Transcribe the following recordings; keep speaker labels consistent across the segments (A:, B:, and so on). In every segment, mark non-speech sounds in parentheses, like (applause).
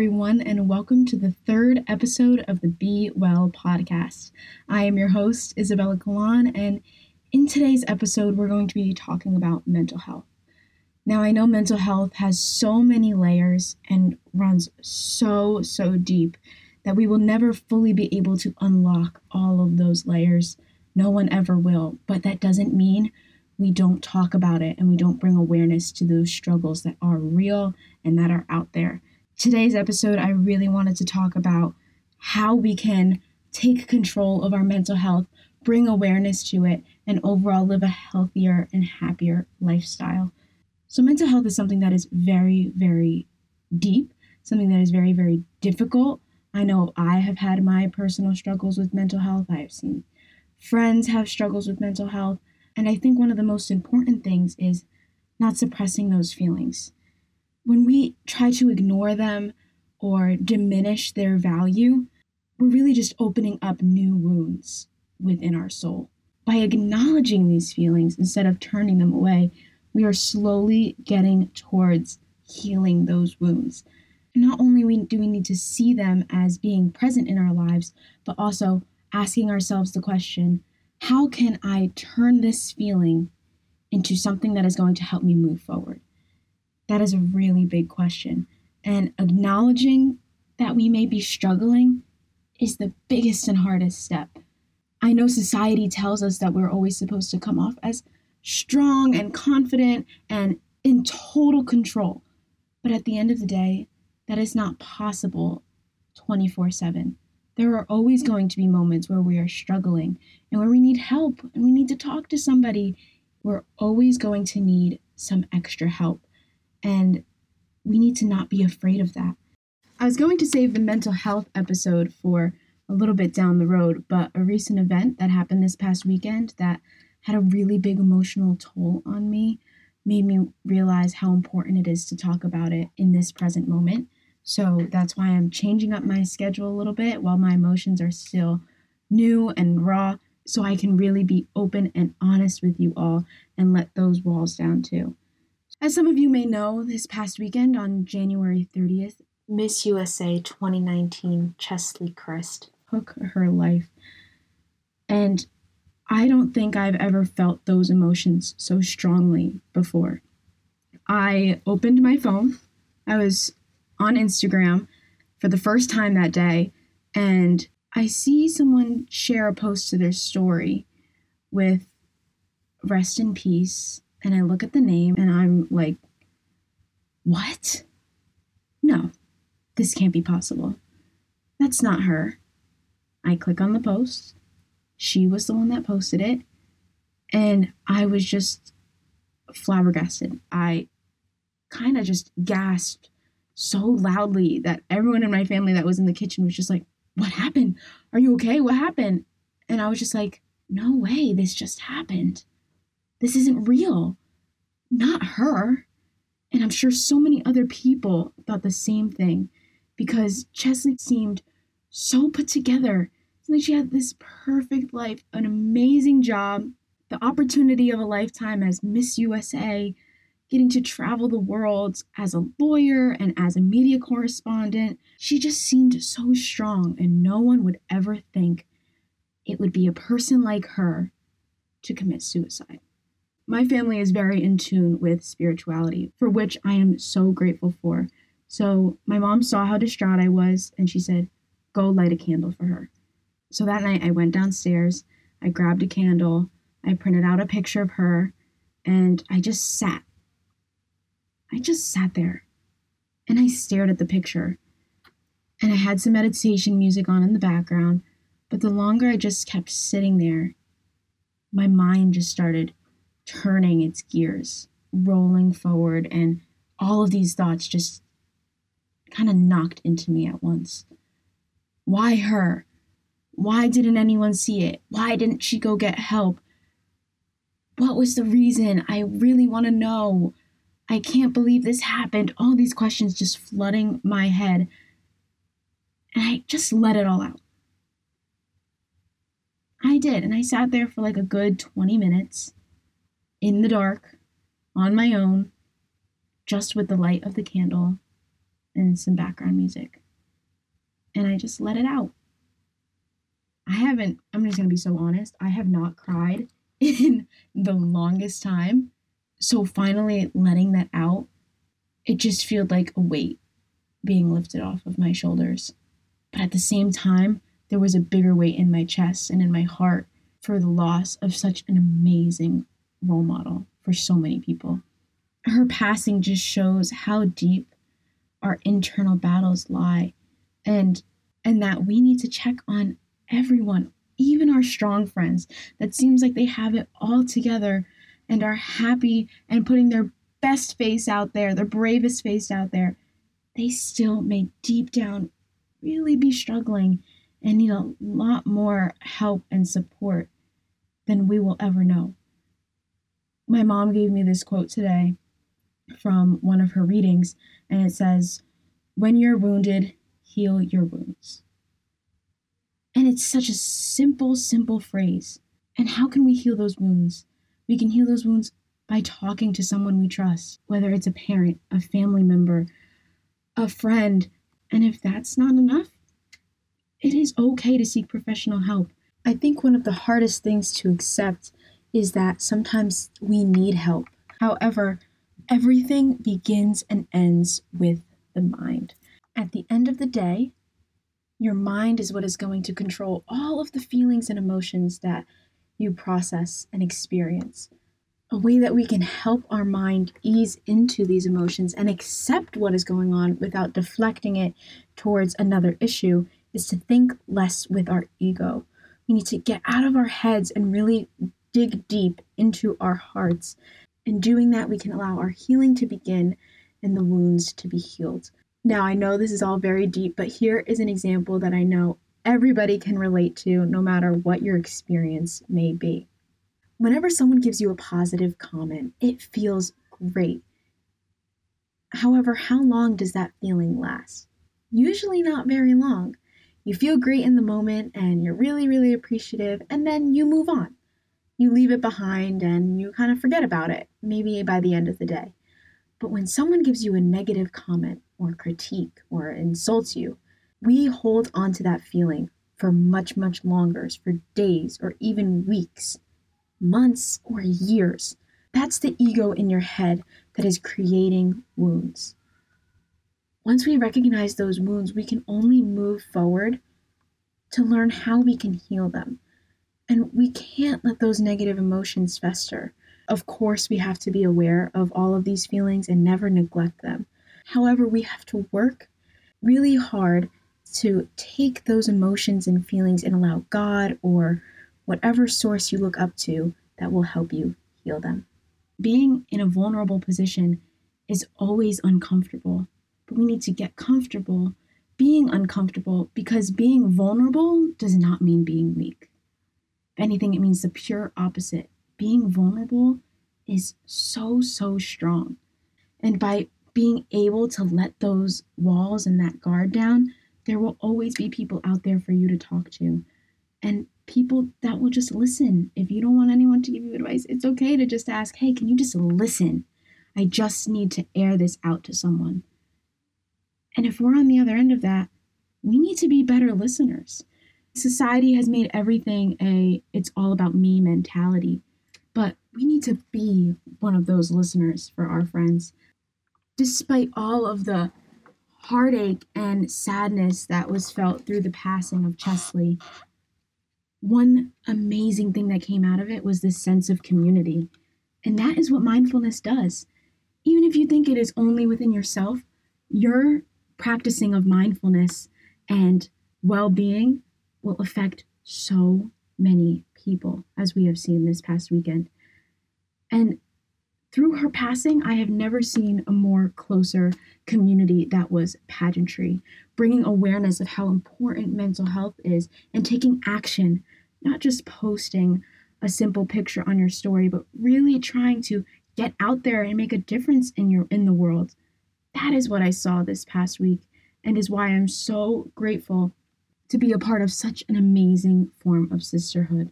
A: Everyone, and welcome to the third episode of the Be Well podcast. I am your host, Isabella Kalan, and in today's episode, we're going to be talking about mental health. Now, I know mental health has so many layers and runs so, so deep that we will never fully be able to unlock all of those layers. No one ever will, but that doesn't mean we don't talk about it and we don't bring awareness to those struggles that are real and that are out there. Today's episode, I really wanted to talk about how we can take control of our mental health, bring awareness to it, and overall live a healthier and happier lifestyle. So, mental health is something that is very, very deep, something that is very, very difficult. I know I have had my personal struggles with mental health. I have seen friends have struggles with mental health. And I think one of the most important things is not suppressing those feelings when we try to ignore them or diminish their value, we're really just opening up new wounds within our soul. By acknowledging these feelings instead of turning them away, we are slowly getting towards healing those wounds. And not only do we need to see them as being present in our lives, but also asking ourselves the question how can I turn this feeling into something that is going to help me move forward? That is a really big question. And acknowledging that we may be struggling is the biggest and hardest step. I know society tells us that we're always supposed to come off as strong and confident and in total control. But at the end of the day, that is not possible 24 7. There are always going to be moments where we are struggling and where we need help and we need to talk to somebody. We're always going to need some extra help. And we need to not be afraid of that. I was going to save the mental health episode for a little bit down the road, but a recent event that happened this past weekend that had a really big emotional toll on me made me realize how important it is to talk about it in this present moment. So that's why I'm changing up my schedule a little bit while my emotions are still new and raw, so I can really be open and honest with you all and let those walls down too. As some of you may know, this past weekend on January 30th, Miss USA 2019 Cheslie Kryst took her life. And I don't think I've ever felt those emotions so strongly before. I opened my phone. I was on Instagram for the first time that day, and I see someone share a post to their story with rest in peace and I look at the name and I'm like, what? No, this can't be possible. That's not her. I click on the post. She was the one that posted it. And I was just flabbergasted. I kind of just gasped so loudly that everyone in my family that was in the kitchen was just like, What happened? Are you okay? What happened? And I was just like, No way, this just happened. This isn't real. Not her. And I'm sure so many other people thought the same thing because Cheslie seemed so put together. It's like she had this perfect life, an amazing job, the opportunity of a lifetime as Miss USA, getting to travel the world as a lawyer and as a media correspondent. She just seemed so strong, and no one would ever think it would be a person like her to commit suicide. My family is very in tune with spirituality, for which I am so grateful for. So my mom saw how distraught I was and she said, Go light a candle for her. So that night I went downstairs, I grabbed a candle, I printed out a picture of her, and I just sat. I just sat there and I stared at the picture. And I had some meditation music on in the background, but the longer I just kept sitting there, my mind just started turning its gears, rolling forward, and all of these thoughts just kind of knocked into me at once. Why her? Why didn't anyone see it? Why didn't she go get help? What was the reason? I really want to know. I can't believe this happened. All these questions just flooding my head. And I just let it all out. I did. And I sat there for like a good 20 minutes in the dark, on my own, just with the light of the candle and some background music. And I just let it out. I haven't, I'm just to be so honest, I have not cried (laughs) in the longest time. So finally letting that out, it just felt like a weight being lifted off of my shoulders. But at the same time, there was a bigger weight in my chest and in my heart for the loss of such an amazing role model for so many people. Her passing just shows how deep our internal battles lie and and that we need to check on everyone, even our strong friends that seems like they have it all together and are happy and putting their best face out there, their bravest face out there. They still may deep down really be struggling and need a lot more help and support than we will ever know. My mom gave me this quote today from one of her readings, and it says, When you're wounded, heal your wounds. And it's such a simple, simple phrase. And how can we heal those wounds? We can heal those wounds by talking to someone we trust, whether it's a parent, a family member, a friend. And if that's not enough, it is okay to seek professional help. I think one of the hardest things to accept is that sometimes we need help. However, everything begins and ends with the mind. At the end of the day, your mind is what is going to control all of the feelings and emotions that you process and experience. A way that we can help our mind ease into these emotions and accept what is going on without deflecting it towards another issue is to think less with our ego. We need to get out of our heads and really dig deep into our hearts. In doing that, we can allow our healing to begin and the wounds to be healed. Now, I know this is all very deep, but here is an example that I know everybody can relate to, no matter what your experience may be. Whenever someone gives you a positive comment, it feels great. However, how long does that feeling last? Usually not very long. You feel great in the moment and you're really, really appreciative, and then you move on. You leave it behind and you kind of forget about it, maybe by the end of the day. But when someone gives you a negative comment or critique or insults you, we hold on to that feeling for much, much longer, for days or even weeks, months or years. That's the ego in your head that is creating wounds. Once we recognize those wounds, we can only move forward to learn how we can heal them. And we can't let those negative emotions fester. Of course, we have to be aware of all of these feelings and never neglect them. However, we have to work really hard to take those emotions and feelings and allow God or whatever source you look up to that will help you heal them. Being in a vulnerable position is always uncomfortable but we need to get comfortable being uncomfortable because being vulnerable does not mean being weak. Anything, it means the pure opposite. Being vulnerable is so, so strong. And by being able to let those walls and that guard down, there will always be people out there for you to talk to. And people that will just listen. If you don't want anyone to give you advice, it's okay to just ask, hey, can you just listen? I just need to air this out to someone. And if we're on the other end of that, we need to be better listeners. Society has made everything a it's all about me mentality, but we need to be one of those listeners for our friends. Despite all of the heartache and sadness that was felt through the passing of Cheslie, one amazing thing that came out of it was this sense of community. And that is what mindfulness does. Even if you think it is only within yourself, your practicing of mindfulness and well being will affect so many people, as we have seen this past weekend. And through her passing, I have never seen a more closer community that was pageantry, bringing awareness of how important mental health is and taking action, not just posting a simple picture on your story, but really trying to get out there and make a difference in your in the world. That is what I saw this past week and is why I'm so grateful to be a part of such an amazing form of sisterhood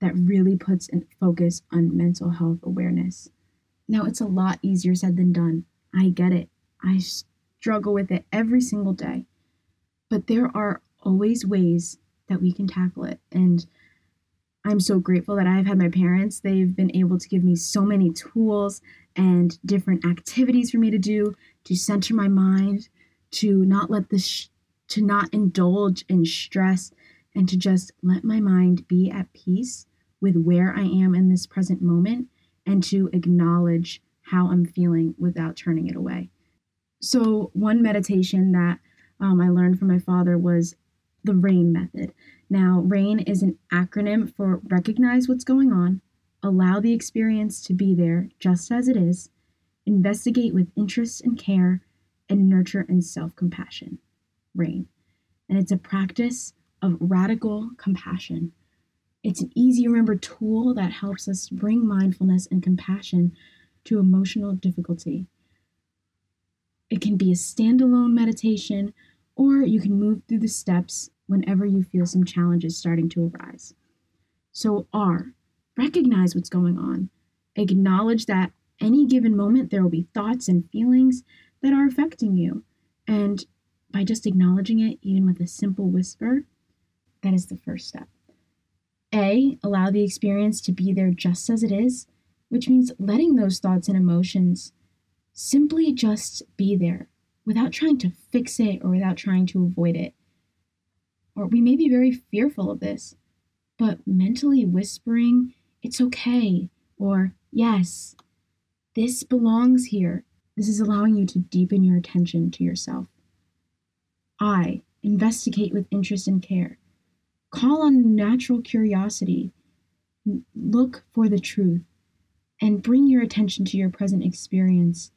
A: that really puts a focus on mental health awareness. Now, it's a lot easier said than done. I get it. I struggle with it every single day. But there are always ways that we can tackle it. And I'm so grateful that I've had my parents. They've been able to give me so many tools and different activities for me to do to center my mind, to not let this, sh- to not indulge in stress, and to just let my mind be at peace with where I am in this present moment and to acknowledge how I'm feeling without turning it away. So, one meditation that um, I learned from my father was the RAIN method. Now, RAIN is an acronym for recognize what's going on, allow the experience to be there just as it is, investigate with interest and care, and nurture and self compassion. RAIN. And it's a practice of radical compassion. It's an easy to remember tool that helps us bring mindfulness and compassion to emotional difficulty. It can be a standalone meditation, or you can move through the steps whenever you feel some challenges starting to arise. So, R, recognize what's going on. Acknowledge that any given moment there will be thoughts and feelings that are affecting you. And by just acknowledging it, even with a simple whisper, that is the first step. A, allow the experience to be there just as it is, which means letting those thoughts and emotions simply just be there without trying to fix it or without trying to avoid it. Or we may be very fearful of this, but mentally whispering, it's okay, or yes, this belongs here. This is allowing you to deepen your attention to yourself. I investigate with interest and care. Call on natural curiosity. Look for the truth and bring your attention to your present experience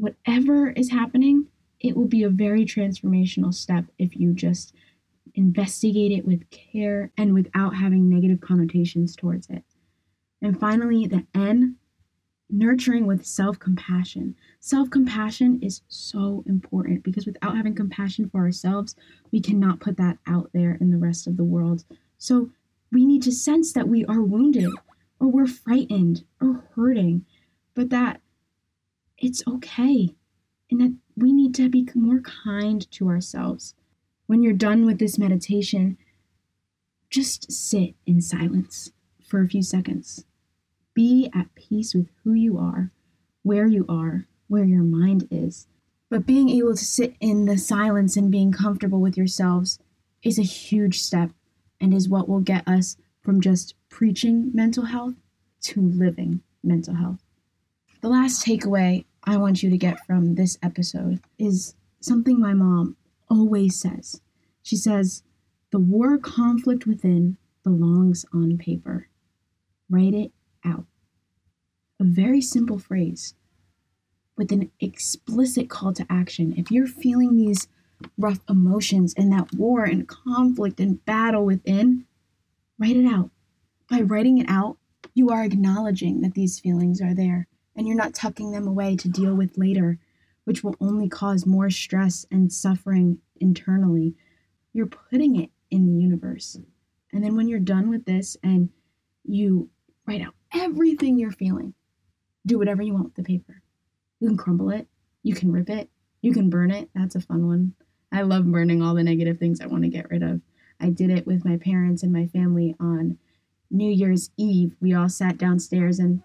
A: whatever is happening, it will be a very transformational step if you just investigate it with care and without having negative connotations towards it. And finally, the N, nurturing with self compassion. Self compassion is so important because without having compassion for ourselves, we cannot put that out there in the rest of the world. So we need to sense that we are wounded or we're frightened or hurting, but that it's okay and that we need to be more kind to ourselves. When you're done with this meditation, just sit in silence for a few seconds. Be at peace with who you are, where you are, where your mind is. But being able to sit in the silence and being comfortable with yourselves is a huge step and is what will get us from just preaching mental health to living mental health. The last takeaway I want you to get from this episode is something my mom always says. She says, The war conflict within belongs on paper. Write it out. A very simple phrase with an explicit call to action. If you're feeling these rough emotions and that war and conflict and battle within, write it out. By writing it out, you are acknowledging that these feelings are there and you're not tucking them away to deal with later, which will only cause more stress and suffering internally. You're putting it in the universe. And then when you're done with this and you write out everything you're feeling, do whatever you want with the paper. You can crumble it, you can rip it, you can burn it. That's a fun one. I love burning all the negative things I want to get rid of. I did it with my parents and my family on New Year's Eve. We all sat downstairs and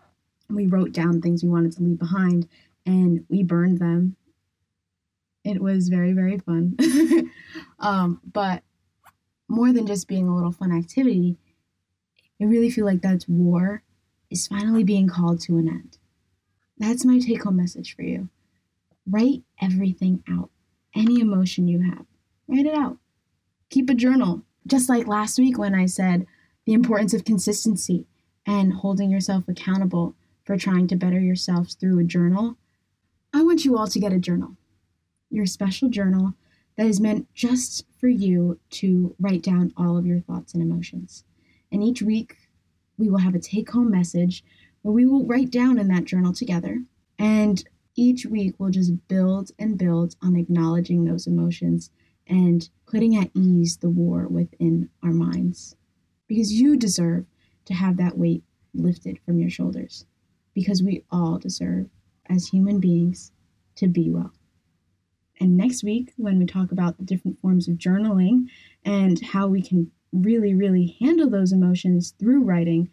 A: we wrote down things we wanted to leave behind and we burned them. It was very, very fun. (laughs) um, but more than just being a little fun activity, I really feel like that's war is finally being called to an end. That's my take home message for you. Write everything out, any emotion you have, write it out. Keep a journal. Just like last week when I said the importance of consistency and holding yourself accountable for trying to better yourselves through a journal, I want you all to get a journal. Your special journal that is meant just for you to write down all of your thoughts and emotions. And each week, we will have a take home message where we will write down in that journal together. And each week, we'll just build and build on acknowledging those emotions and putting at ease the war within our minds. Because you deserve to have that weight lifted from your shoulders because we all deserve, as human beings, to be well. And next week, when we talk about the different forms of journaling and how we can really, really handle those emotions through writing,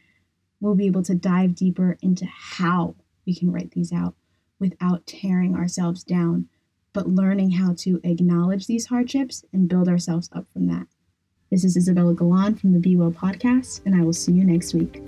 A: we'll be able to dive deeper into how we can write these out without tearing ourselves down, but learning how to acknowledge these hardships and build ourselves up from that. This is Isabella Galan from the Be Well podcast, and I will see you next week.